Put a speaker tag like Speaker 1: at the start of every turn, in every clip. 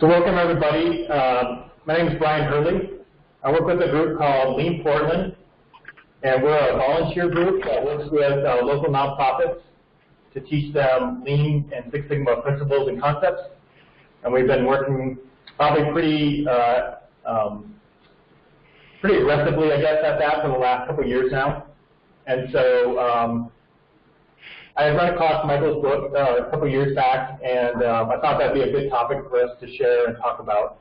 Speaker 1: So welcome everybody. Uh, my name is Brian Hurley. I work with a group called Lean Portland, and we're a volunteer group that works with uh, local nonprofits to teach them Lean and Six Sigma principles and concepts. And we've been working probably pretty uh, um, pretty aggressively, I guess, at that for the last couple of years now. And so um, I had run across Michael's book uh, a couple years back, and um, I thought that'd be a good topic for us to share and talk about.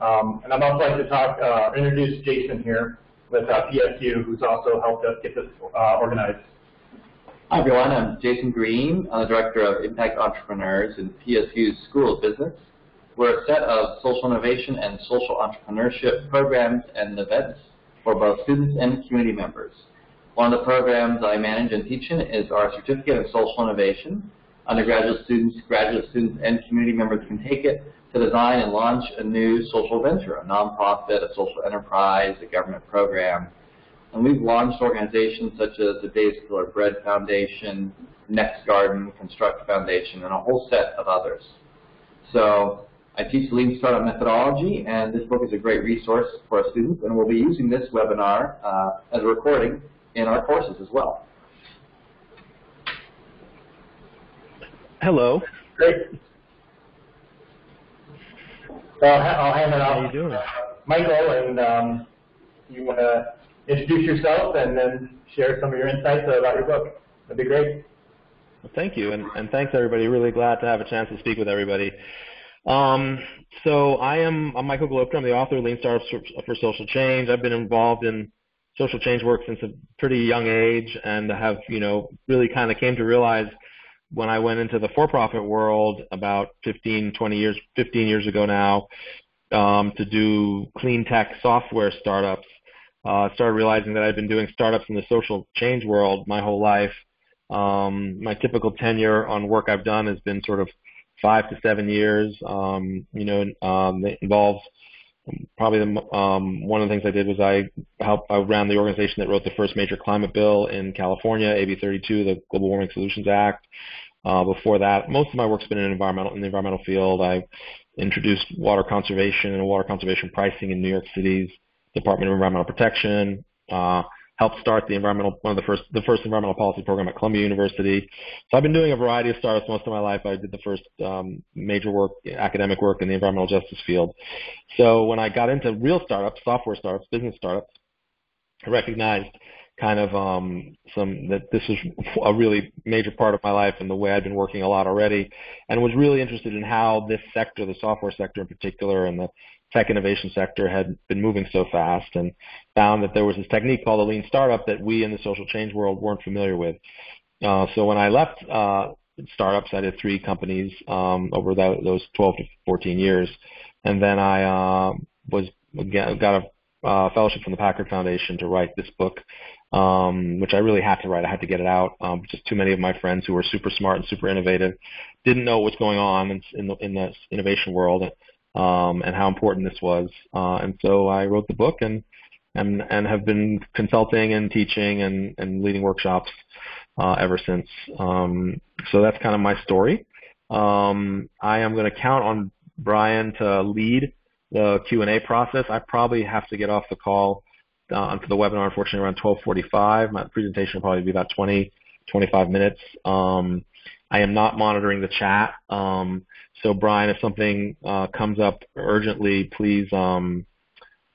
Speaker 1: Um, and I'd also like to talk, uh, introduce Jason here with uh, PSU, who's also helped us get this uh, organized.
Speaker 2: Hi everyone, I'm Jacen Greene. I'm the Director of Impact Entrepreneurs in PSU's School of Business. We're a set of social innovation and social entrepreneurship programs and events for both students and community members. One of the programs I manage and teach in is our Certificate in Social Innovation. Undergraduate students, graduate students, and community members can take it to design and launch a new social venture, a nonprofit, a social enterprise, a government program. And we've launched organizations such as the Dave's Bread Foundation, Next Garden, Construct Foundation, and a whole set of others. So I teach the Lean Startup Methodology, and this book is a great resource for our students, and we'll be using this webinar uh, as a recording in our courses as well.
Speaker 3: Hello.
Speaker 1: Great. So I'll hand it off.
Speaker 3: How you doing?
Speaker 1: Michael, and um, you want to introduce yourself and then share some of your insights about your book. That'd be great.
Speaker 3: Well, thank you, and, and thanks everybody. Really glad to have a chance to speak with everybody. Um, so I am I'm Michael Gelobter. I'm the author of Lean Startups for, for Social Change. I've been involved in social change work since a pretty young age and have, you know, really kind of came to realize when I went into the for-profit world about 15, 20 years, 15 years ago now, um, to do clean tech software startups, uh, started realizing that I'd been doing startups in the social change world my whole life. Um, my typical tenure on work I've done has been sort of five to seven years. Um, you know, um, it involves probably the, um, one of the things I did was I helped I ran the organization that wrote the first major climate bill in California, AB 32, the Global Warming Solutions Act. Uh, before that, most of my work's been in environmental in the environmental field. I introduced water conservation and water conservation pricing in New York City's Department of Environmental Protection. Uh, helped start the environmental one of the first the first environmental policy program at Columbia University. So I've been doing a variety of startups most of my life. I did the first um, major work, academic work in the environmental justice field. So when I got into real startups, software startups, business startups, I recognized kind of um, some that this was a really major part of my life and the way I'd been working a lot already, and was really interested in how this sector, the software sector in particular, and the tech innovation sector had been moving so fast and found that there was this technique called a lean startup that we in the social change world weren't familiar with. Uh, so when I left uh, startups, I did three companies um, over that, those 12 to 14 years, and then I uh, was got a uh, fellowship from the Packard Foundation to write this book, um, which I really had to write. I had to get it out. Um, just too many of my friends who were super smart and super innovative didn't know what's going on in, in the in the innovation world um, and how important this was. Uh, and so I wrote the book and and and have been consulting and teaching and and leading workshops uh, ever since. Um, so that's kind of my story. Um, I am going to count on Brian to lead the Q&A process. I probably have to get off the call uh, onto the webinar, unfortunately, around 12:45. My presentation will probably be about 20, 25 minutes. Um, I am not monitoring the chat. Um, so Brian, if something uh, comes up urgently, please um,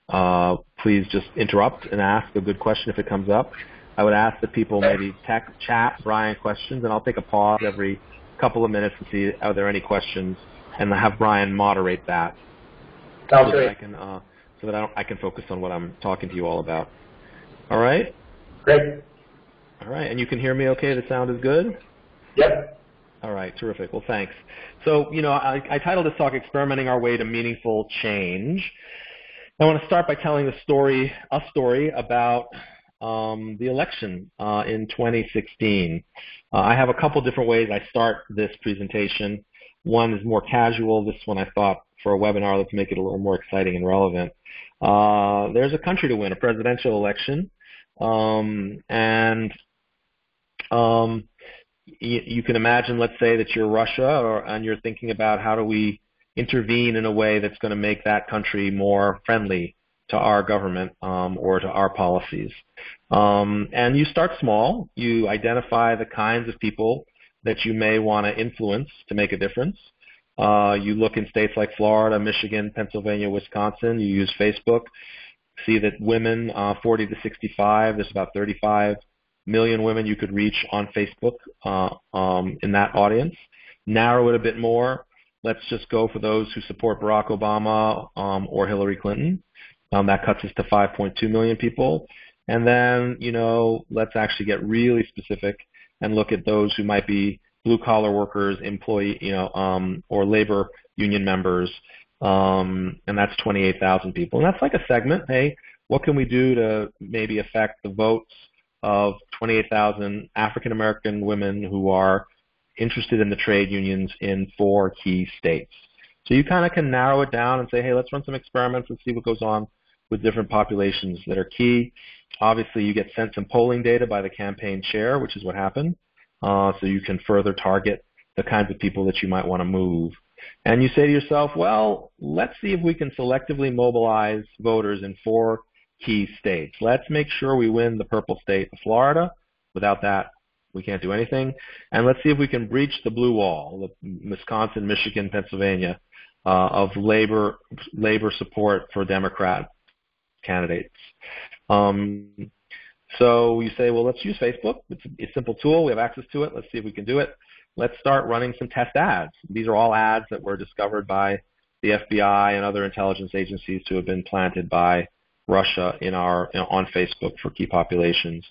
Speaker 3: uh, please just interrupt and ask a good question if it comes up. I would ask that people maybe text, chat Brian questions, and I'll take a pause every couple of minutes to see are there any questions, and have Brian moderate that.
Speaker 1: Sounds
Speaker 3: so
Speaker 1: great.
Speaker 3: That I can, uh, so that I, I can focus on what I'm talking to you all about. All right.
Speaker 1: Great.
Speaker 3: All right, and you can hear me okay? The sound is good.
Speaker 1: Yep.
Speaker 3: All right, terrific. Well, thanks. So, you know, I, I titled this talk "Experimenting Our Way to Meaningful Change." I want to start by telling a story, a story about um, the election uh, in 2016. Uh, I have a couple different ways I start this presentation. One is more casual. This one I thought for a webinar, let's make it a little more exciting and relevant. Uh, there's a country to win, a presidential election, um, and um, you, you can imagine, let's say that you're Russia, or and you're thinking about how do we intervene in a way that's going to make that country more friendly to our government um, or to our policies. Um, and you start small. You identify the kinds of people that you may want to influence to make a difference. Uh, you look in states like Florida, Michigan, Pennsylvania, Wisconsin. You use Facebook. See that women uh, 40 to 65, there's about 35 million women you could reach on Facebook uh, um, in that audience. Narrow it a bit more. Let's just go for those who support Barack Obama um, or Hillary Clinton. Um, that cuts us to 5.2 million people. And then, you know, let's actually get really specific and look at those who might be blue collar workers, employee, you know, um, or labor union members. Um, and that's 28,000 people. And that's like a segment. Hey, what can we do to maybe affect the votes of 28,000 African American women who are interested in the trade unions in four key states? So you kind of can narrow it down and say, hey, let's run some experiments and see what goes on with different populations that are key. Obviously, you get sent some polling data by the campaign chair, which is what happened. Uh, so you can further target the kinds of people that you might want to move. And you say to yourself, well, let's see if we can selectively mobilize voters in four key states. Let's make sure we win the purple state of Florida. Without that, we can't do anything. And let's see if we can breach the blue wall, the Wisconsin, Michigan, Pennsylvania, uh, of labor labor support for Democrat candidates. Um, so you say, well, let's use Facebook. It's a simple tool. We have access to it. Let's see if we can do it. Let's start running some test ads. These are all ads that were discovered by the FBI and other intelligence agencies to have been planted by Russia in our on Facebook for key populations.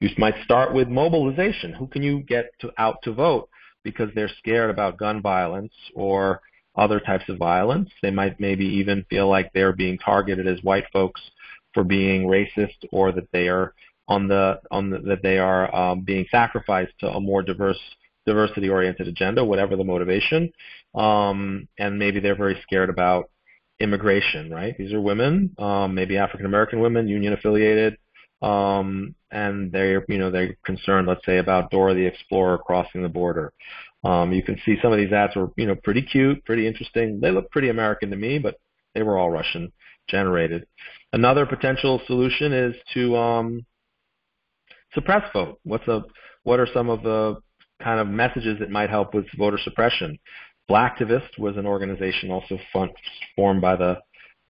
Speaker 3: You might start with mobilization. Who can you get to, out to vote because they're scared about gun violence or other types of violence? They might maybe even feel like they're being targeted as white folks for being racist or that they are on the on the, that they are um, being sacrificed to a more diverse diversity oriented agenda, whatever the motivation. Um, and maybe they're very scared about immigration, right? These are women, um, maybe African American women, union affiliated, um, and they're you know they're concerned, let's say, about Dora the Explorer crossing the border. Um, you can see some of these ads were you know pretty cute, pretty interesting. They look pretty American to me, but they were all Russian generated. Another potential solution is to um, suppress vote. What's a what are some of the kind of messages that might help with voter suppression? Blacktivist was an organization also formed by the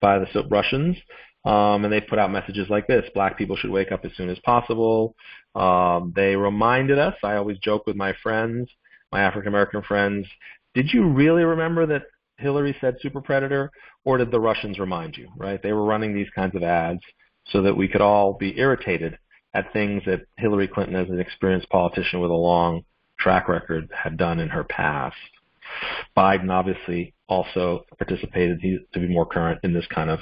Speaker 3: by the Russians, um, and they put out messages like this: Black people should wake up as soon as possible. Um, they reminded us. I always joke with my friends, my African American friends. Did you really remember that Hillary said super predator, or did the Russians remind you? Right? They were running these kinds of ads so that we could all be irritated at things that Hillary Clinton, as an experienced politician with a long track record, had done in her past. Biden obviously also participated to be more current in this kind of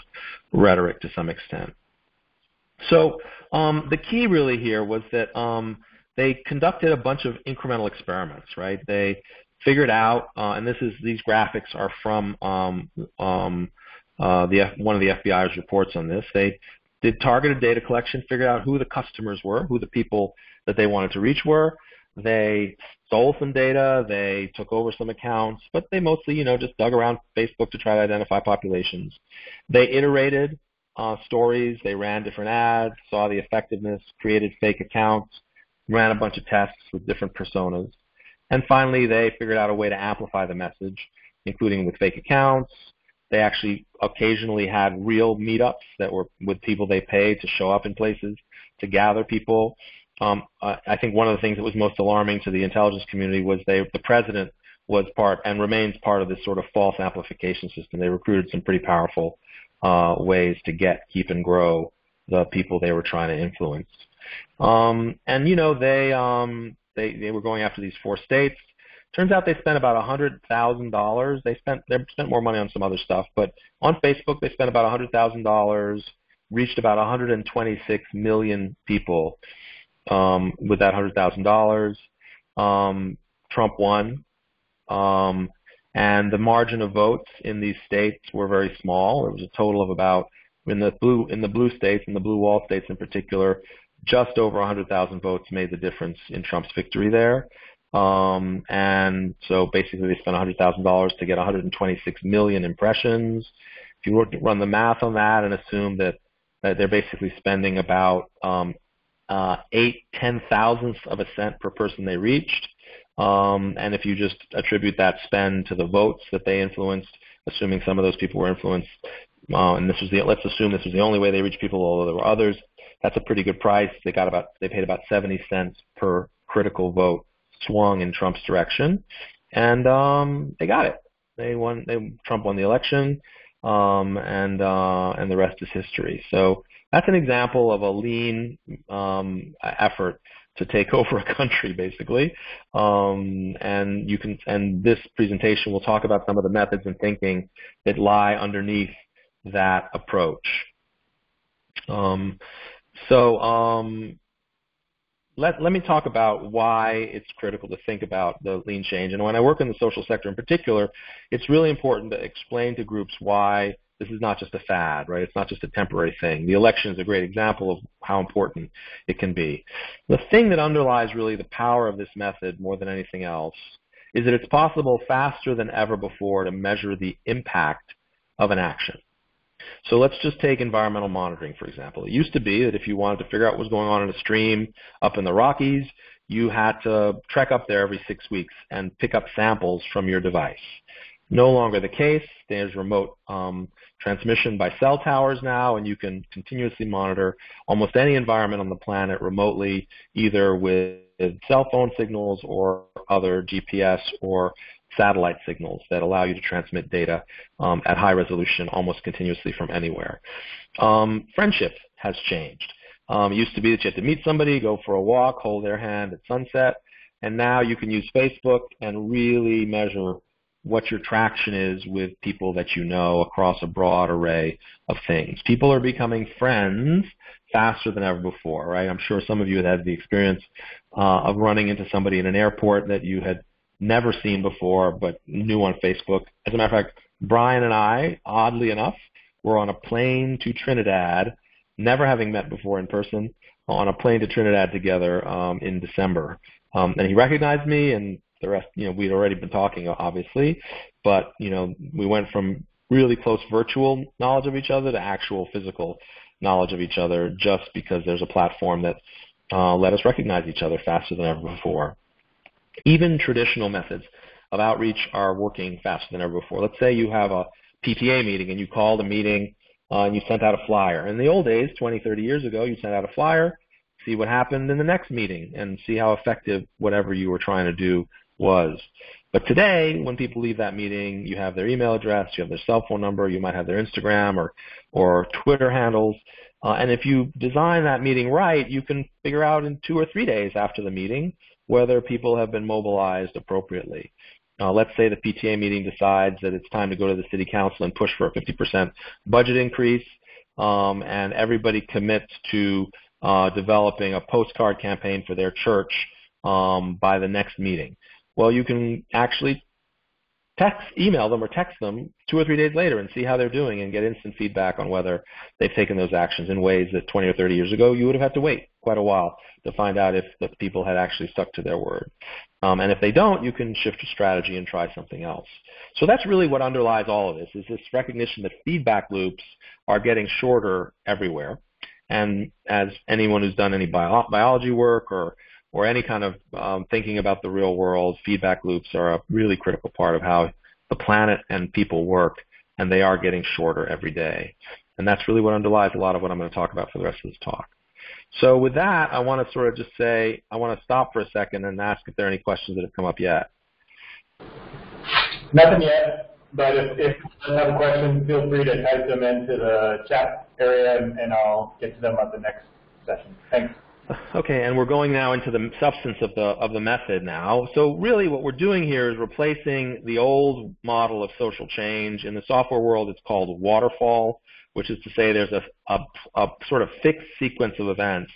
Speaker 3: rhetoric to some extent. So um, the key really here was that um, they conducted a bunch of incremental experiments, right? They figured out, uh, and this is these graphics are from um, um, uh, the F, one of the FBI's reports on this. They did targeted data collection, figured out who the customers were, who the people that they wanted to reach were. They stole some data, they took over some accounts, but they mostly, you know, just dug around Facebook to try to identify populations. They iterated uh, stories, they ran different ads, saw the effectiveness, created fake accounts, ran a bunch of tests with different personas. And finally, they figured out a way to amplify the message, including with fake accounts, they actually occasionally had real meetups that were with people they paid to show up in places to gather people. Um, I think one of the things that was most alarming to the intelligence community was they, the president was part and remains part of this sort of false amplification system. They recruited some pretty powerful uh, ways to get, keep, and grow the people they were trying to influence. Um, and you know they um, they they were going after these four states. Turns out they spent about a hundred thousand dollars. They spent they spent more money on some other stuff, but on Facebook they spent about a hundred thousand dollars, reached about 126 million people um, with that hundred thousand dollars. Um, Trump won, um, and the margin of votes in these states were very small. It was a total of about in the blue in the blue states, in the blue wall states in particular, just over 100,000 votes made the difference in Trump's victory there. Um, and so basically they spent $100,000 to get 126 million impressions. If you run the math on that and assume that, that they're basically spending about um, uh, eight ten thousandths of a cent per person they reached, um, and if you just attribute that spend to the votes that they influenced, assuming some of those people were influenced, uh, and this was the let's assume this was the only way they reached people, although there were others. That's a pretty good price. They got about they paid about 70 cents per critical vote swung in Trump's direction, and um, they got it. They won. They Trump won the election, um, and uh, and the rest is history. So that's an example of a lean um, effort to take over a country, basically. Um, and you can, and this presentation will talk about some of the methods and thinking that lie underneath that approach. Um, so um, let, let me talk about why it's critical to think about the lean change. And when I work in the social sector in particular, it's really important to explain to groups why this is not just a fad, right? It's not just a temporary thing. The election is a great example of how important it can be. The thing that underlies really the power of this method more than anything else is that it's possible faster than ever before to measure the impact of an action. So let's just take environmental monitoring, for example. It used to be that if you wanted to figure out what was going on in a stream up in the Rockies, you had to trek up there every six weeks and pick up samples from your device. No longer the case. There's remote um, transmission by cell towers now, and you can continuously monitor almost any environment on the planet remotely, either with cell phone signals or other GPS or satellite signals that allow you to transmit data um, at high resolution almost continuously from anywhere. Um, friendship has changed. Um, it used to be that you had to meet somebody, go for a walk, hold their hand at sunset, and now you can use Facebook and really measure what your traction is with people that you know across a broad array of things. People are becoming friends faster than ever before, right? I'm sure some of you have had the experience uh, of running into somebody in an airport that you had never seen before but knew on Facebook. As a matter of fact, Brian and I, oddly enough, were on a plane to Trinidad, never having met before in person, on a plane to Trinidad together um, in December. Um, and he recognized me, and the rest, you know, we'd already been talking, obviously, but you know, we went from really close virtual knowledge of each other to actual physical knowledge of each other, just because there's a platform that uh, let us recognize each other faster than ever before. Even traditional methods of outreach are working faster than ever before. Let's say you have a PTA meeting and you called a meeting uh, and you sent out a flyer. In the old days, 20, 30 years ago, you sent out a flyer, see what happened in the next meeting, and see how effective whatever you were trying to do was. But today, when people leave that meeting, you have their email address, you have their cell phone number, you might have their Instagram or, or Twitter handles. Uh, and if you design that meeting right, you can figure out in two or three days after the meeting whether people have been mobilized appropriately. Uh, let's say the PTA meeting decides that it's time to go to the city council and push for a 50% budget increase, um, and everybody commits to uh, developing a postcard campaign for their church um, by the next meeting. Well, you can actually text, email them or text them two or three days later and see how they're doing and get instant feedback on whether they've taken those actions in ways that 20 or 30 years ago you would have had to wait quite a while to find out if the people had actually stuck to their word. Um, and if they don't, you can shift your strategy and try something else. So that's really what underlies all of this is this recognition that feedback loops are getting shorter everywhere. And as anyone who's done any bio- biology work or or any kind of um, thinking about the real world, feedback loops are a really critical part of how the planet and people work, and they are getting shorter every day. And that's really what underlies a lot of what I'm going to talk about for the rest of this talk. So with that, I want to sort of just say, I want to stop for a second and ask if there are any questions that have come up yet.
Speaker 1: Nothing yet, but if, if you have a question, feel free to type them into the chat area and, and I'll get to them at the next session. Thanks.
Speaker 3: Okay, and we're going now into the substance of the of the method now. So really what we're doing here is replacing the old model of social change. In the software world, it's called waterfall, which is to say there's a, a, a sort of fixed sequence of events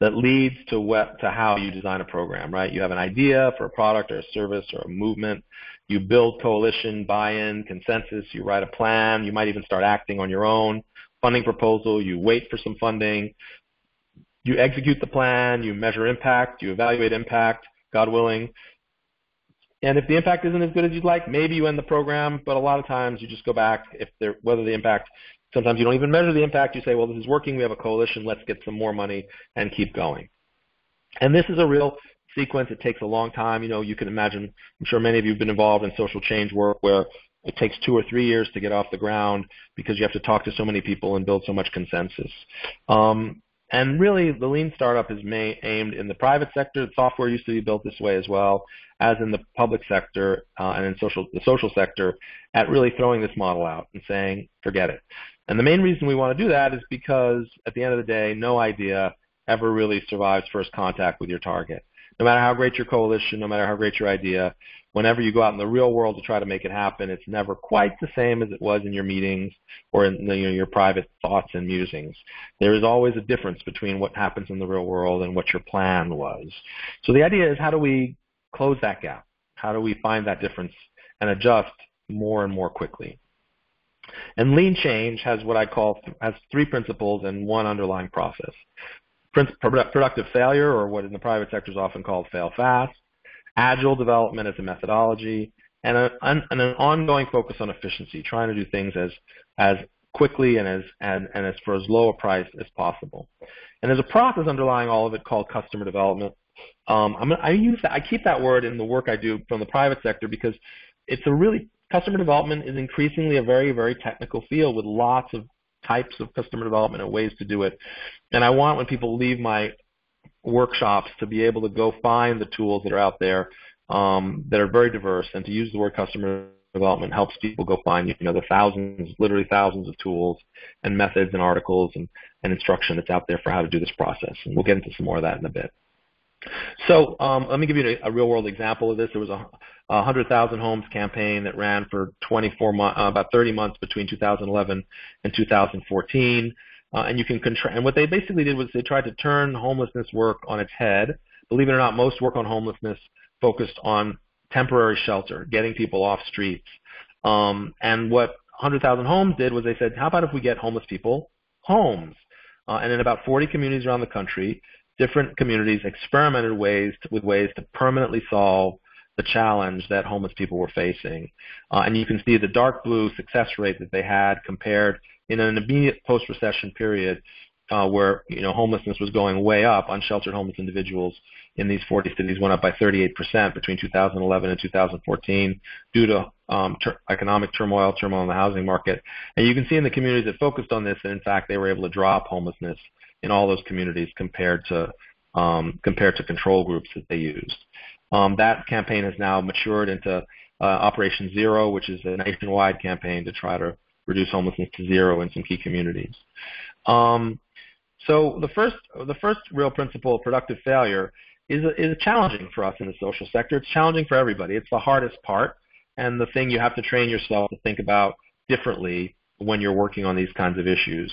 Speaker 3: that leads to what, to how you design a program, right? You have an idea for a product or a service or a movement. You build coalition, buy-in, consensus. You write a plan. You might even start acting on your own. Funding proposal. You wait for some funding you execute the plan, you measure impact, you evaluate impact, God willing, And if the impact isn't as good as you'd like, maybe you end the program, but a lot of times you just go back if there whether the impact sometimes you don't even measure the impact, you say, well, this is working, we have a coalition, let's get some more money and keep going. And this is a real sequence. It takes a long time. You know, you can imagine, I'm sure many of you have been involved in social change work where it takes two or three years to get off the ground because you have to talk to so many people and build so much consensus. Um, and really, the lean startup is may, aimed in the private sector. Software used to be built this way as well as in the public sector uh, and in social, the social sector at really throwing this model out and saying, forget it. And the main reason we want to do that is because at the end of the day, no idea ever really survives first contact with your target. No matter how great your coalition, no matter how great your idea, whenever you go out in the real world to try to make it happen, it's never quite the same as it was in your meetings or in you know, your private thoughts and musings. There is always a difference between what happens in the real world and what your plan was. So the idea is how do we close that gap? How do we find that difference and adjust more and more quickly? And lean change has what I call has three principles and one underlying process. Productive failure, or what in the private sector is often called fail fast, agile development as a methodology, and, a, and an ongoing focus on efficiency, trying to do things as as quickly and as and, and as for as low a price as possible. And there's a process underlying all of it called customer development. Um, I'm, I use that, I keep that word in the work I do from the private sector because it's a really customer development is increasingly a very very technical field with lots of types of customer development and ways to do it. And I want when people leave my workshops to be able to go find the tools that are out there um, that are very diverse and to use the word customer development helps people go find you know the thousands literally thousands of tools and methods and articles and, and instruction that's out there for how to do this process and we'll get into some more of that in a bit so um, let me give you a, a, real world example of this. There was a, a 100,000 homes campaign that ran for 24 months, uh, about 30 months between 2011 and 2014. Uh, and you can contra- and what they basically did was they tried to turn homelessness work on its head. Believe it or not, most work on homelessness focused on temporary shelter, getting people off streets. Um, and what 100,000 Homes did was they said, how about if we get homeless people homes? Uh, and in about 40 communities around the country, different communities experimented ways to, with ways to permanently solve the challenge that homeless people were facing. Uh, and you can see the dark blue success rate that they had compared in an immediate post-recession period uh, where you know homelessness was going way up, unsheltered homeless individuals in these 40 cities went up by 38% between 2011 and 2014 due to um, ter- economic turmoil, turmoil in the housing market. And you can see in the communities that focused on this that in fact they were able to drop homelessness in all those communities compared to um, compared to control groups that they used. Um, that campaign has now matured into uh, Operation Zero, which is a nationwide campaign to try to reduce homelessness to zero in some key communities. Um, so the first the first real principle of productive failure is is challenging for us in the social sector. It's challenging for everybody. It's the hardest part and the thing you have to train yourself to think about differently when you're working on these kinds of issues.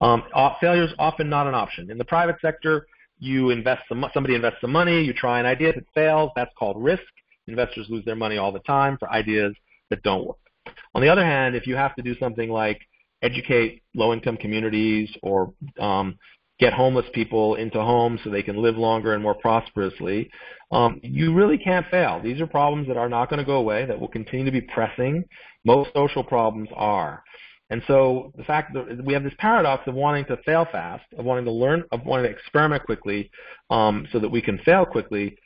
Speaker 3: Um, failure is often not an option. In the private sector, you invest some, somebody invests some money, you try an idea, if it fails, that's called risk. Investors lose their money all the time for ideas that don't work. On the other hand, if you have to do something like educate low-income communities or um, get homeless people into homes so they can live longer and more prosperously, um, you really can't fail. These are problems that are not going to go away, that will continue to be pressing. Most social problems are. And so the fact that we have this paradox of wanting to fail fast, of wanting to learn, of wanting to experiment quickly, um, so that we can fail quickly,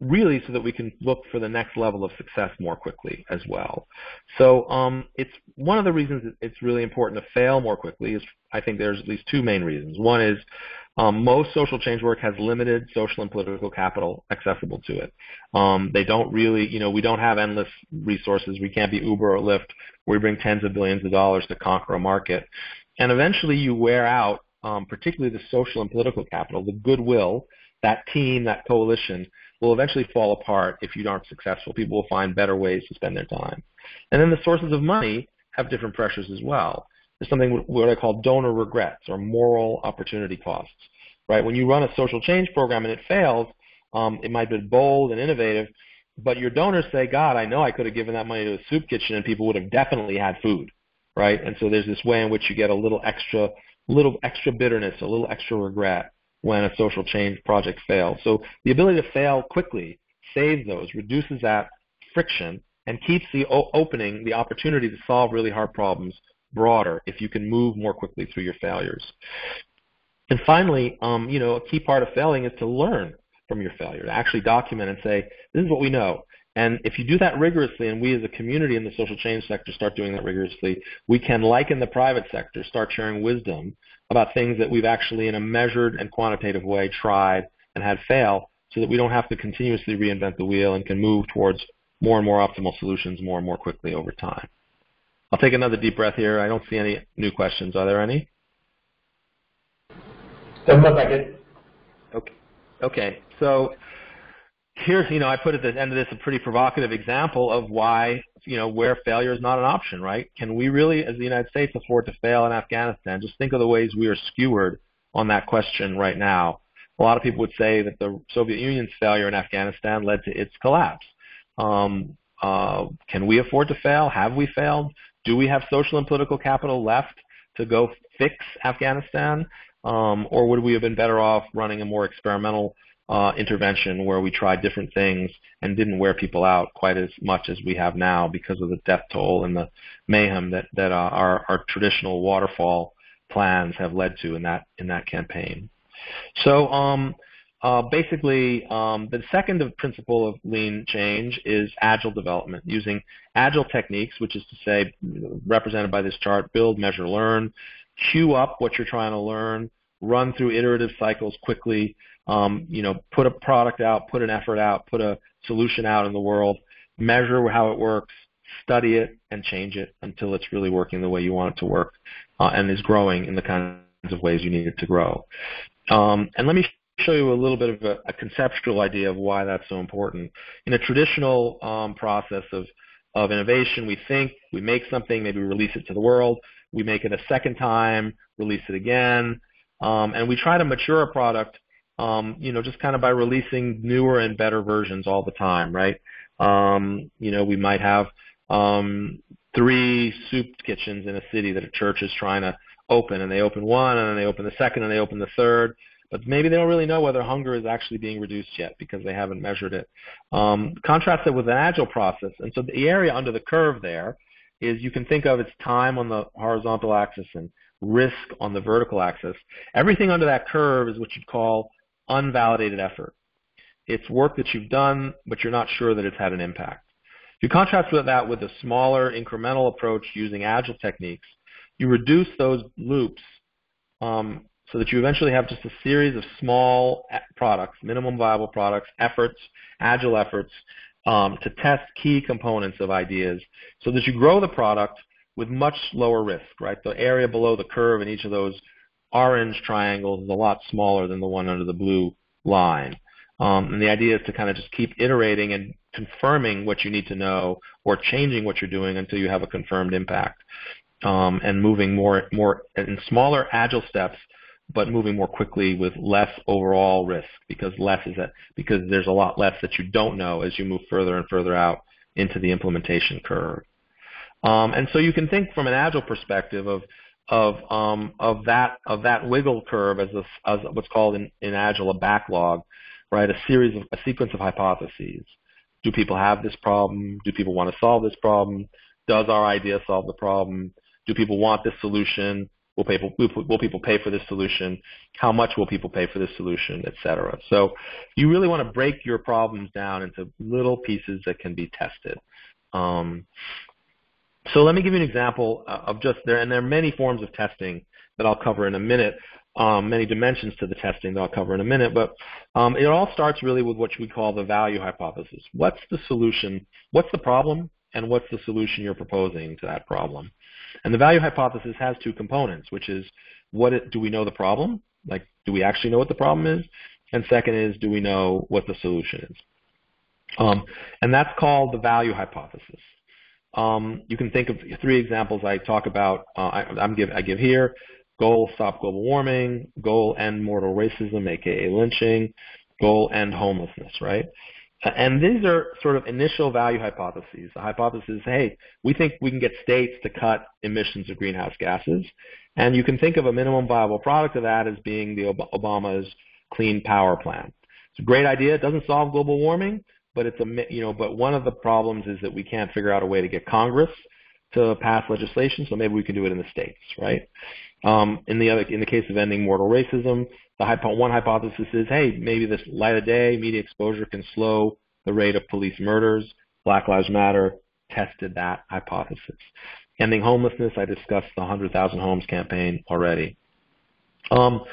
Speaker 3: really so that we can look for the next level of success more quickly as well. So um, it's one of the reasons it's really important to fail more quickly is I think there's at least two main reasons. One is um, most social change work has limited social and political capital accessible to it. Um, they don't really, you know, we don't have endless resources. We can't be Uber or Lyft where we bring tens of billions of dollars to conquer a market. And eventually you wear out, um, particularly the social and political capital, the goodwill, that team, that coalition will eventually fall apart if you aren't successful. People will find better ways to spend their time. And then the sources of money have different pressures as well. There's something what I call donor regrets or moral opportunity costs. Right? When you run a social change program and it fails, um, it might be bold and innovative, but your donors say, God, I know I could have given that money to a soup kitchen and people would have definitely had food. Right? And so there's this way in which you get a little extra, little extra bitterness, a little extra regret when a social change project fails. So the ability to fail quickly saves those, reduces that friction and keeps the opening, the opportunity to solve really hard problems broader if you can move more quickly through your failures. And finally, um, you know, a key part of failing is to learn from your failure, to actually document and say, this is what we know. And if you do that rigorously, and we as a community in the social change sector start doing that rigorously, we can, like in the private sector, start sharing wisdom about things that we've actually, in a measured and quantitative way, tried and had fail, so that we don't have to continuously reinvent the wheel and can move towards more and more optimal solutions more and more quickly over time. I'll take another deep breath here. I don't see any new questions. Are there any?
Speaker 1: Doesn't look like it.
Speaker 3: Okay. Okay. So here's, you know, I put at the end of this a pretty provocative example of why, you know, where failure is not an option, right? Can we really, as the United States, afford to fail in Afghanistan? Just think of the ways we are skewered on that question right now. A lot of people would say that the Soviet Union's failure in Afghanistan led to its collapse. Um, uh, can we afford to fail? Have we failed? Do we have social and political capital left to go fix Afghanistan? Um, or would we have been better off running a more experimental uh, intervention where we tried different things and didn't wear people out quite as much as we have now because of the death toll and the mayhem that that uh, our our traditional waterfall plans have led to in that in that campaign. So um, uh, basically, um, the second principle of lean change is agile development, using agile techniques, which is to say, represented by this chart, build, measure, learn, queue up what you're trying to learn, run through iterative cycles quickly, um, you know, put a product out, put an effort out, put a solution out in the world, measure how it works, study it, and change it until it's really working the way you want it to work uh, and is growing in the kinds of ways you need it to grow. Um, and let me show you a little bit of a, a, conceptual idea of why that's so important. In a traditional um, process of, of innovation, we think, we make something, maybe we release it to the world, we make it a second time, release it again, um, and we try to mature a product, um, you know, just kind of by releasing newer and better versions all the time, right? Um, you know, we might have um, three soup kitchens in a city that a church is trying to open, and they open one, and then they open the second, and they open the third, but maybe they don't really know whether hunger is actually being reduced yet because they haven't measured it. Um, contrast it with an agile process, and so the area under the curve there is you can think of its time on the horizontal axis and risk on the vertical axis. Everything under that curve is what you'd call unvalidated effort. It's work that you've done, but you're not sure that it's had an impact. If you contrast with that with a smaller incremental approach using agile techniques, you reduce those loops um, so that you eventually have just a series of small products, minimum viable products, efforts, agile efforts, um, to test key components of ideas so that you grow the product with much lower risk, right? The area below the curve in each of those orange triangles is a lot smaller than the one under the blue line. Um, and the idea is to kind of just keep iterating and confirming what you need to know or changing what you're doing until you have a confirmed impact um, and moving more, more in smaller agile steps but moving more quickly with less overall risk because less is that because there's a lot less that you don't know as you move further and further out into the implementation curve. Um, and so you can think from an agile perspective of of um, of that of that wiggle curve as, a, as what's called in, in agile a backlog, right? A series of a sequence of hypotheses. Do people have this problem? Do people want to solve this problem? Does our idea solve the problem? Do people want this solution? Will people, will people pay for this solution? How much will people pay for this solution, et cetera? So you really want to break your problems down into little pieces that can be tested. Um, so let me give you an example of just there, and there are many forms of testing that I'll cover in a minute, um, many dimensions to the testing that I'll cover in a minute, but um, it all starts really with what we call the value hypothesis. What's the solution? What's the problem? And what's the solution you're proposing to that problem? And the value hypothesis has two components, which is what it, do we know the problem? Like, do we actually know what the problem is? And second is, do we know what the solution is? Um, and that's called the value hypothesis. Um, you can think of three examples I talk about. Uh, I, give, I give here: goal stop global warming, goal end mortal racism, aka lynching, goal end homelessness. Right? And these are sort of initial value hypotheses. The hypothesis, is, hey, we think we can get states to cut emissions of greenhouse gases. And you can think of a minimum viable product of that as being the Obama's clean power plan. It's a great idea. It doesn't solve global warming, but it's a you know, but one of the problems is that we can't figure out a way to get Congress to pass legislation, so maybe we can do it in the states, right? Um, in the other, in the case of ending mortal racism, the hypo, one hypothesis is, hey, maybe this light of day media exposure can slow the rate of police murders. Black Lives Matter tested that hypothesis. Ending homelessness, I discussed the 100,000 homes campaign already. Um,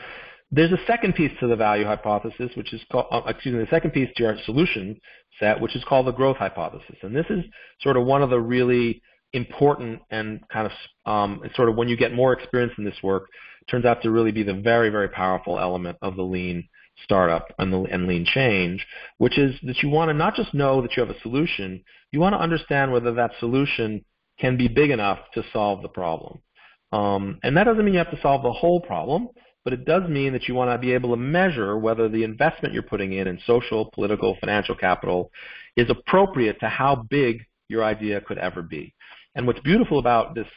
Speaker 3: there's a second piece to the value hypothesis, which is called, uh, excuse me, the second piece to our solution set, which is called the growth hypothesis. And this is sort of one of the really important and kind of um, sort of when you get more experience in this work, turns out to really be the very, very powerful element of the lean startup and, the, and lean change, which is that you want to not just know that you have a solution, you want to understand whether that solution can be big enough to solve the problem. Um, and that doesn't mean you have to solve the whole problem, but it does mean that you want to be able to measure whether the investment you're putting in in social, political, financial capital is appropriate to how big your idea could ever be. And what's beautiful about this,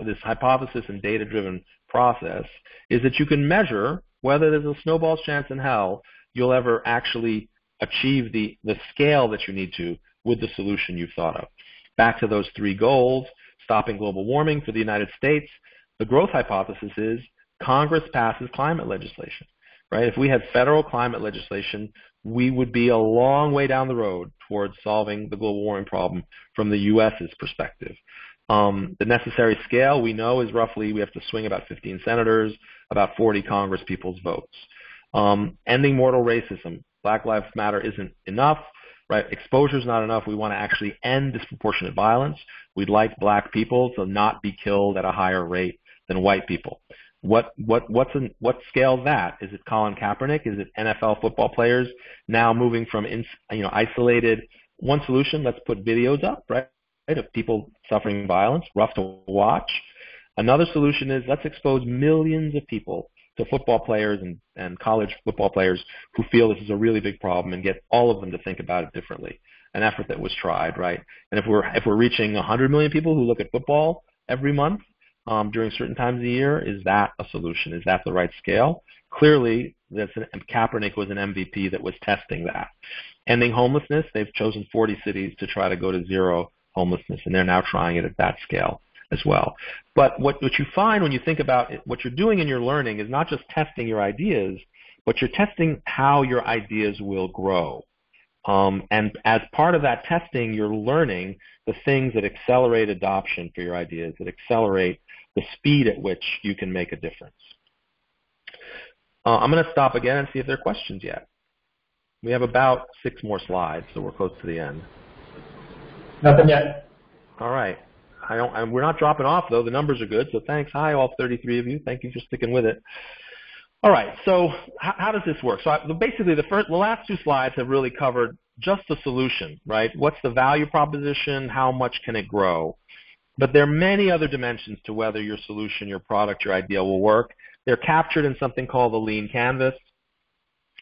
Speaker 3: this hypothesis and data-driven process is that you can measure whether there's a snowball's chance in hell you'll ever actually achieve the, the scale that you need to with the solution you've thought of. Back to those three goals, stopping global warming for the United States, the growth hypothesis is Congress passes climate legislation. Right? If we had federal climate legislation, we would be a long way down the road towards solving the global warming problem from the U.S.'s perspective. Um, the necessary scale we know is roughly we have to swing about 15 senators, about 40 Congress people's votes. Um, ending mortal racism. Black Lives Matter isn't enough, right? Exposure is not enough. We want to actually end disproportionate violence. We'd like black people to not be killed at a higher rate than white people. What what what's an, what scale that? Is it Colin Kaepernick? Is it NFL football players now moving from in, you know isolated one solution? Let's put videos up, right? of people suffering violence, rough to watch. Another solution is let's expose millions of people to football players and, and college football players who feel this is a really big problem and get all of them to think about it differently. An effort that was tried, right? And if we're if we're reaching 100 million people who look at football every month um, during certain times of the year, is that a solution? Is that the right scale? Clearly, that's an, Kaepernick was an MVP that was testing that. Ending homelessness, they've chosen 40 cities to try to go to zero homelessness, and they're now trying it at that scale as well. But what, what you find when you think about it, what you're doing in your learning is not just testing your ideas, but you're testing how your ideas will grow. Um, and as part of that testing, you're learning the things that accelerate adoption for your ideas, that accelerate the speed at which you can make a difference. Uh, I'm going to stop again and see if there are questions yet. We have about six more slides, so we're close to the end.
Speaker 1: Nothing yet.
Speaker 3: All right. I don't. And we're not dropping off though. The numbers are good. So thanks. Hi, all 33 of you. Thank you for sticking with it. All right. So how, how does this work? So I, basically, the first, the last two slides have really covered just the solution, right? What's the value proposition? How much can it grow? But there are many other dimensions to whether your solution, your product, your idea will work. They're captured in something called the Lean Canvas.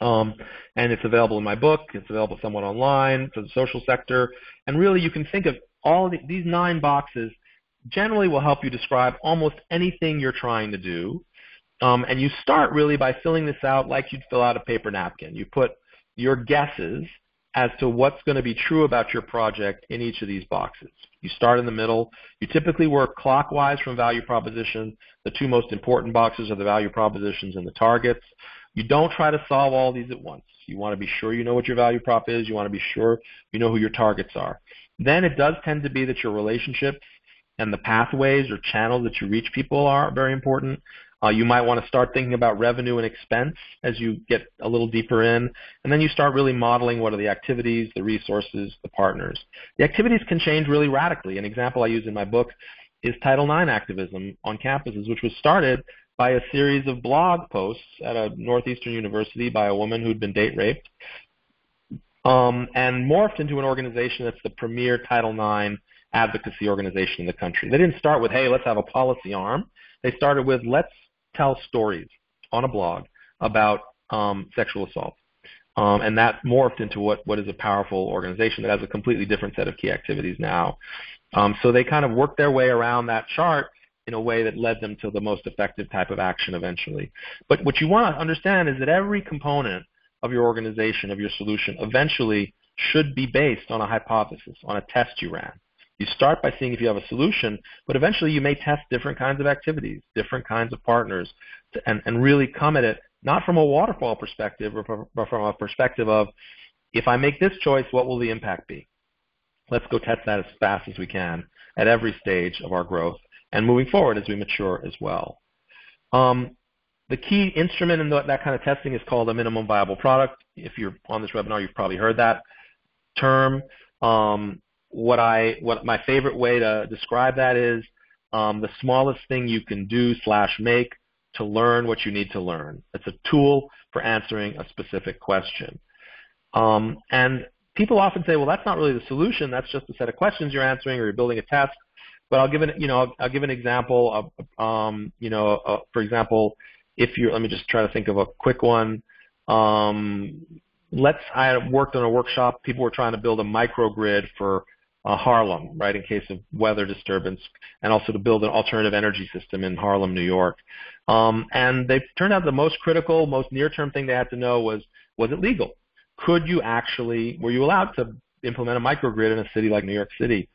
Speaker 3: Um, and it's available in my book. It's available somewhat online for the social sector. And really, you can think of all of the, these nine boxes generally will help you describe almost anything you're trying to do. Um, and you start really by filling this out like you'd fill out a paper napkin. You put your guesses as to what's going to be true about your project in each of these boxes. You start in the middle. You typically work clockwise from value proposition. The two most important boxes are the value propositions and the targets. You don't try to solve all these at once. You want to be sure you know what your value prop is. You want to be sure you know who your targets are. Then it does tend to be that your relationships and the pathways or channels that you reach people are very important. Uh, you might want to start thinking about revenue and expense as you get a little deeper in, and then you start really modeling what are the activities, the resources, the partners. The activities can change really radically. An example I use in my book is Title IX activism on campuses, which was started by a series of blog posts at a northeastern university by a woman who'd been date raped, um, and morphed into an organization that's the premier Title IX advocacy organization in the country. They didn't start with, hey, let's have a policy arm. They started with, let's tell stories on a blog about um, sexual assault. Um, and that morphed into what, what is a powerful organization that has a completely different set of key activities now. Um, so they kind of worked their way around that chart in a way that led them to the most effective type of action eventually. But what you want to understand is that every component of your organization, of your solution, eventually should be based on a hypothesis, on a test you ran. You start by seeing if you have a solution, but eventually you may test different kinds of activities, different kinds of partners, and, and really come at it not from a waterfall perspective, but from a perspective of if I make this choice, what will the impact be? Let's go test that as fast as we can at every stage of our growth and moving forward as we mature as well. Um, the key instrument in the, that kind of testing is called a minimum viable product. If you're on this webinar, you've probably heard that term. Um, what I, what my favorite way to describe that is um, the smallest thing you can do slash make to learn what you need to learn. It's a tool for answering a specific question. Um, and people often say, well, that's not really the solution. That's just a set of questions you're answering or you're building a test. But I'll give an, you know, I'll, I'll give an example of, um, you know, uh, for example, if you're, let me just try to think of a quick one. Um, let's, I worked on a workshop. People were trying to build a microgrid for uh, Harlem, right, in case of weather disturbance, and also to build an alternative energy system in Harlem, New York. Um, and they turned out the most critical, most near-term thing they had to know was, was it legal? Could you actually, were you allowed to implement a microgrid in a city like New York City?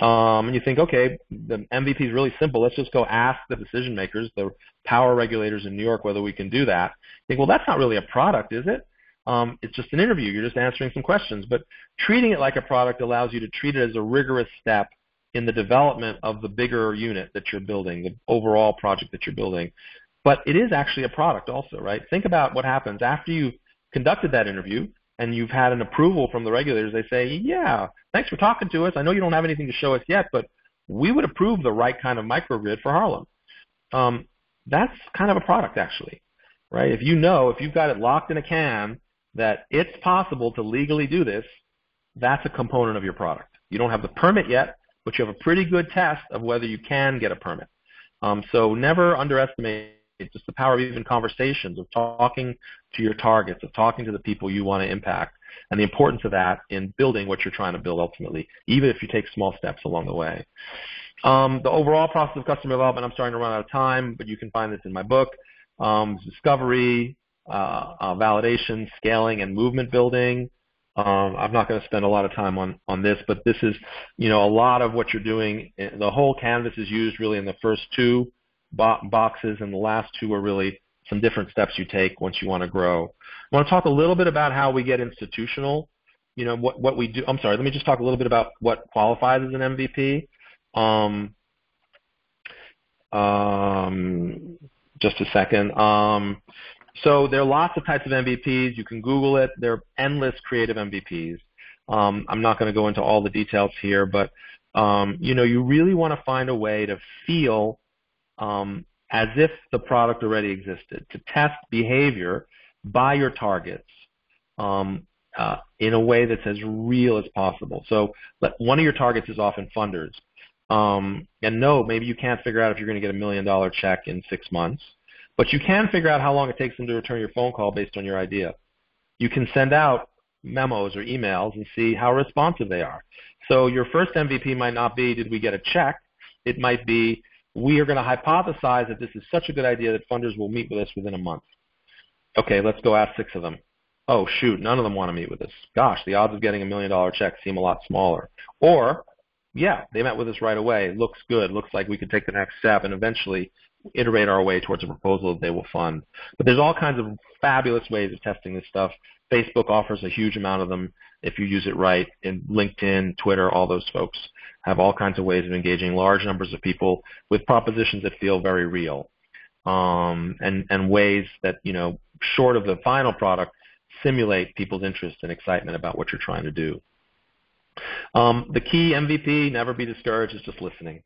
Speaker 3: Um, and you think, okay, the MVP is really simple. Let's just go ask the decision makers, the power regulators in New York, whether we can do that. You think, well, that's not really a product, is it? Um, it's just an interview. You're just answering some questions. But treating it like a product allows you to treat it as a rigorous step in the development of the bigger unit that you're building, the overall project that you're building. But it is actually a product also, right? Think about what happens after you've conducted that interview and you've had an approval from the regulators, they say, yeah, thanks for talking to us. I know you don't have anything to show us yet, but we would approve the right kind of microgrid for Harlem. Um, that's kind of a product, actually, right? If you know, if you've got it locked in a can that it's possible to legally do this, that's a component of your product. You don't have the permit yet, but you have a pretty good test of whether you can get a permit. Um, so never underestimate just the power of even conversations, of talking to your targets, of talking to the people you want to impact, and the importance of that in building what you're trying to build ultimately, even if you take small steps along the way. Um, the overall process of customer development, I'm starting to run out of time, but you can find this in my book. Um, discovery, uh, uh, validation, scaling, and movement building. Um, I'm not going to spend a lot of time on, on this, but this is, you know, a lot of what you're doing. The whole canvas is used really in the first two bo- boxes, and the last two are really some different steps you take once you want to grow. I want to talk a little bit about how we get institutional. You know what what we do. I'm sorry. Let me just talk a little bit about what qualifies as an MVP. Um, um, just a second. Um, so there are lots of types of MVPs. You can Google it. There are endless creative MVPs. Um, I'm not going to go into all the details here, but um, you know, you really want to find a way to feel um, as if the product already existed, to test behavior by your targets um, uh, in a way that's as real as possible. So one of your targets is often funders. Um, and no, maybe you can't figure out if you're going to get a million dollar check in six months, but you can figure out how long it takes them to return your phone call based on your idea. You can send out memos or emails and see how responsive they are. So your first MVP might not be, did we get a check? It might be, we are going to hypothesize that this is such a good idea that funders will meet with us within a month. Okay, let's go ask six of them. Oh, shoot, none of them want to meet with us. Gosh, the odds of getting a million dollar check seem a lot smaller. Or, yeah, they met with us right away. Looks good. Looks like we could take the next step and eventually iterate our way towards a proposal that they will fund. But there's all kinds of fabulous ways of testing this stuff. Facebook offers a huge amount of them if you use it right. And LinkedIn, Twitter, all those folks have all kinds of ways of engaging large numbers of people with propositions that feel very real, um, and and ways that you know, short of the final product, simulate people's interest and excitement about what you're trying to do. Um, the key MVP, never be discouraged, is just listening.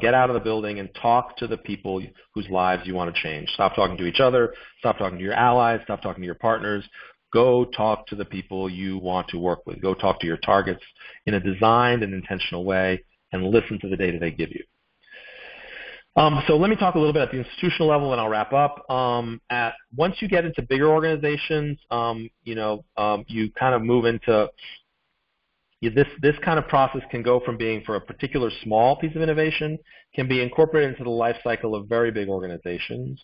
Speaker 3: Get out of the building and talk to the people whose lives you want to change. Stop talking to each other. Stop talking to your allies. Stop talking to your partners. Go talk to the people you want to work with. Go talk to your targets in a designed and intentional way and listen to the data they give you. Um, so let me talk a little bit at the institutional level, and I'll wrap up. Um, at once you get into bigger organizations, um, you know, um, you kind of move into this this kind of process can go from being for a particular small piece of innovation can be incorporated into the life cycle of very big organizations.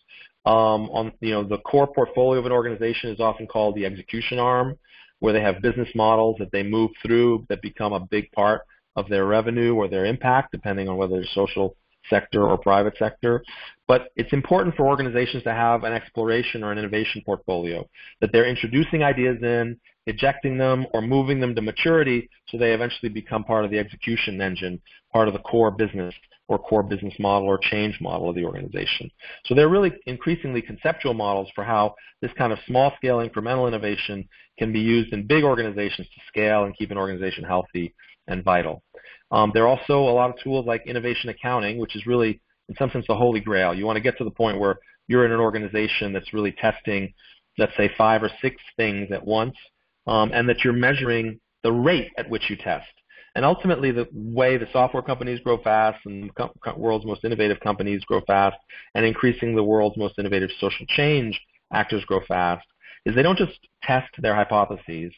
Speaker 3: Um, on you know the core portfolio of an organization is often called the execution arm. where they have business models that they move through that become a big part of their revenue or their impact, depending on whether they're social sector or private sector. But it's important for organizations to have an exploration or an innovation portfolio, that they're introducing ideas in, ejecting them, or moving them to maturity so they eventually become part of the execution engine, part of the core business or core business model or change model of the organization. So they're really increasingly conceptual models for how this kind of small scale incremental innovation can be used in big organizations to scale and keep an organization healthy and vital. Um, there are also a lot of tools like innovation accounting, which is really, in some sense, the holy grail. You want to get to the point where you're in an organization that's really testing, let's say, five or six things at once, um, and that you're measuring the rate at which you test. And ultimately, the way the software companies grow fast and the world's most innovative companies grow fast, and increasing the world's most innovative social change actors grow fast, is they don't just test their hypotheses,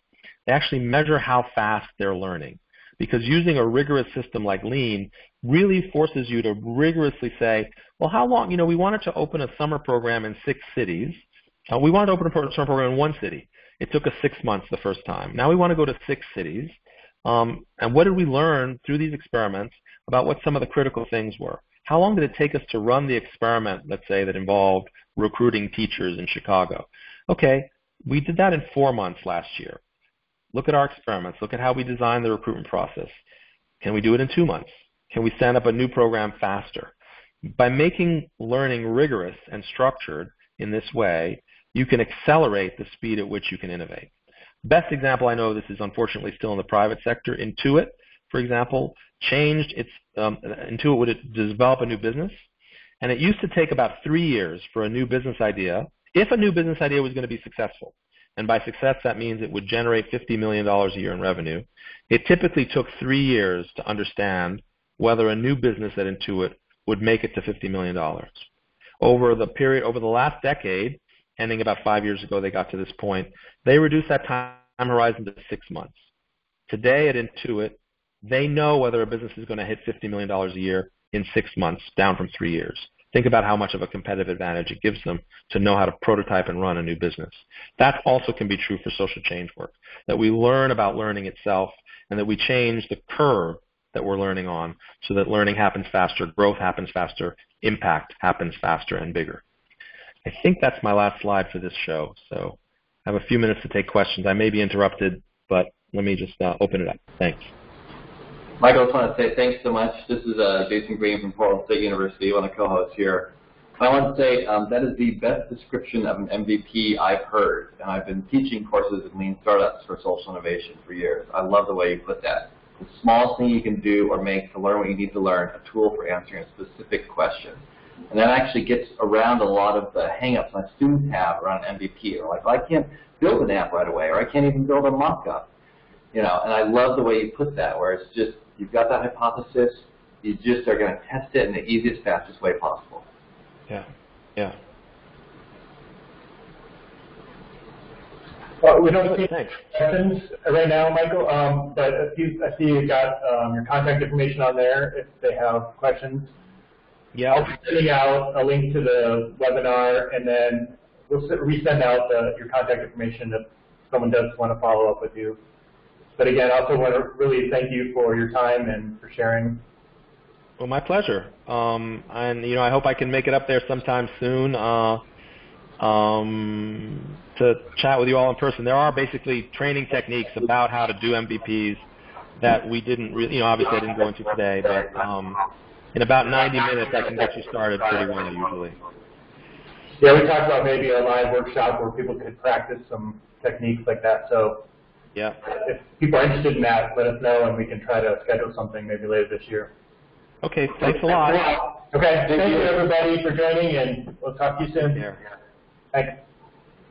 Speaker 3: they actually measure how fast they're learning because using a rigorous system like Lean really forces you to rigorously say, well, how long, you know, we wanted to open a summer program in six cities. Uh, we wanted to open a summer program in one city. It took us six months the first time. Now we want to go to six cities. Um, and what did we learn through these experiments about what some of the critical things were? How long did it take us to run the experiment, let's say, that involved recruiting teachers in Chicago? Okay, we did that in four months last year. Look at our experiments. Look at how we design the recruitment process. Can we do it in two months? Can we stand up a new program faster? By making learning rigorous and structured in this way, you can accelerate the speed at which you can innovate. Best example I know of this is unfortunately still in the private sector. Intuit, for example, changed its um, Intuit would develop a new business, and it used to take about three years for a new business idea, if a new business idea was going to be successful, and by success that means it would generate $50 million a year in revenue. It typically took three years to understand whether a new business at Intuit would make it to $50 million. Over the period, over the last decade, ending about five years ago, they got to this point, they reduced that time horizon to six months. Today at Intuit, they know whether a business is going to hit $50 million a year in six months, down from three years. Think about how much of a competitive advantage it gives them to know how to prototype and run a new business. That also can be true for social change work, that we learn about learning itself and that we change the curve that we're learning on so that learning happens faster, growth happens faster, impact happens faster and bigger. I think that's my last slide for this show. So I have a few minutes to take questions. I may be interrupted, but let me just uh, open it up. Thanks.
Speaker 2: Michael, I just want to say thanks so much. This is uh, Jacen Greene from Portland State University, one of the co-hosts here. I want to say um, that is the best description of an MVP I've heard, and I've been teaching courses in lean startups for social innovation for years. I love the way you put that. The smallest thing you can do or make to learn what you need to learn, a tool for answering a specific question. And that actually gets around a lot of the hangups my students have around MVP. They're like, well, I can't build an app right away, or I can't even build a mock-up. You know, and I love the way you put that, where it's just You've got that hypothesis. You just are going to test it in the easiest, fastest way possible.
Speaker 3: Yeah. Yeah.
Speaker 1: Well, we don't see questions right now, Michael, um, but if you, I see you got um, your contact information on there if they have questions.
Speaker 3: Yeah.
Speaker 1: I'll be sending out a link to the webinar, and then we'll resend out the, your contact information if someone does want to follow up with you. But again, I also want to really thank you for your time and for sharing.
Speaker 3: Well, my pleasure. Um, and you know, I hope I can make it up there sometime soon uh, um, to chat with you all in person. There are basically training techniques about how to do MVPs that we didn't really, you know, obviously I didn't go into today, but um, in about 90 minutes I can get you started pretty well usually.
Speaker 1: Yeah, we talked about maybe a live workshop where people could practice some techniques like that. So
Speaker 3: yeah.
Speaker 1: If people are interested in that, let us know, and we can try to schedule something maybe later this year.
Speaker 3: Okay, thanks a lot.
Speaker 1: Okay, thank, thank you everybody for joining, and we'll talk to you soon.
Speaker 3: Yeah.
Speaker 1: Thanks.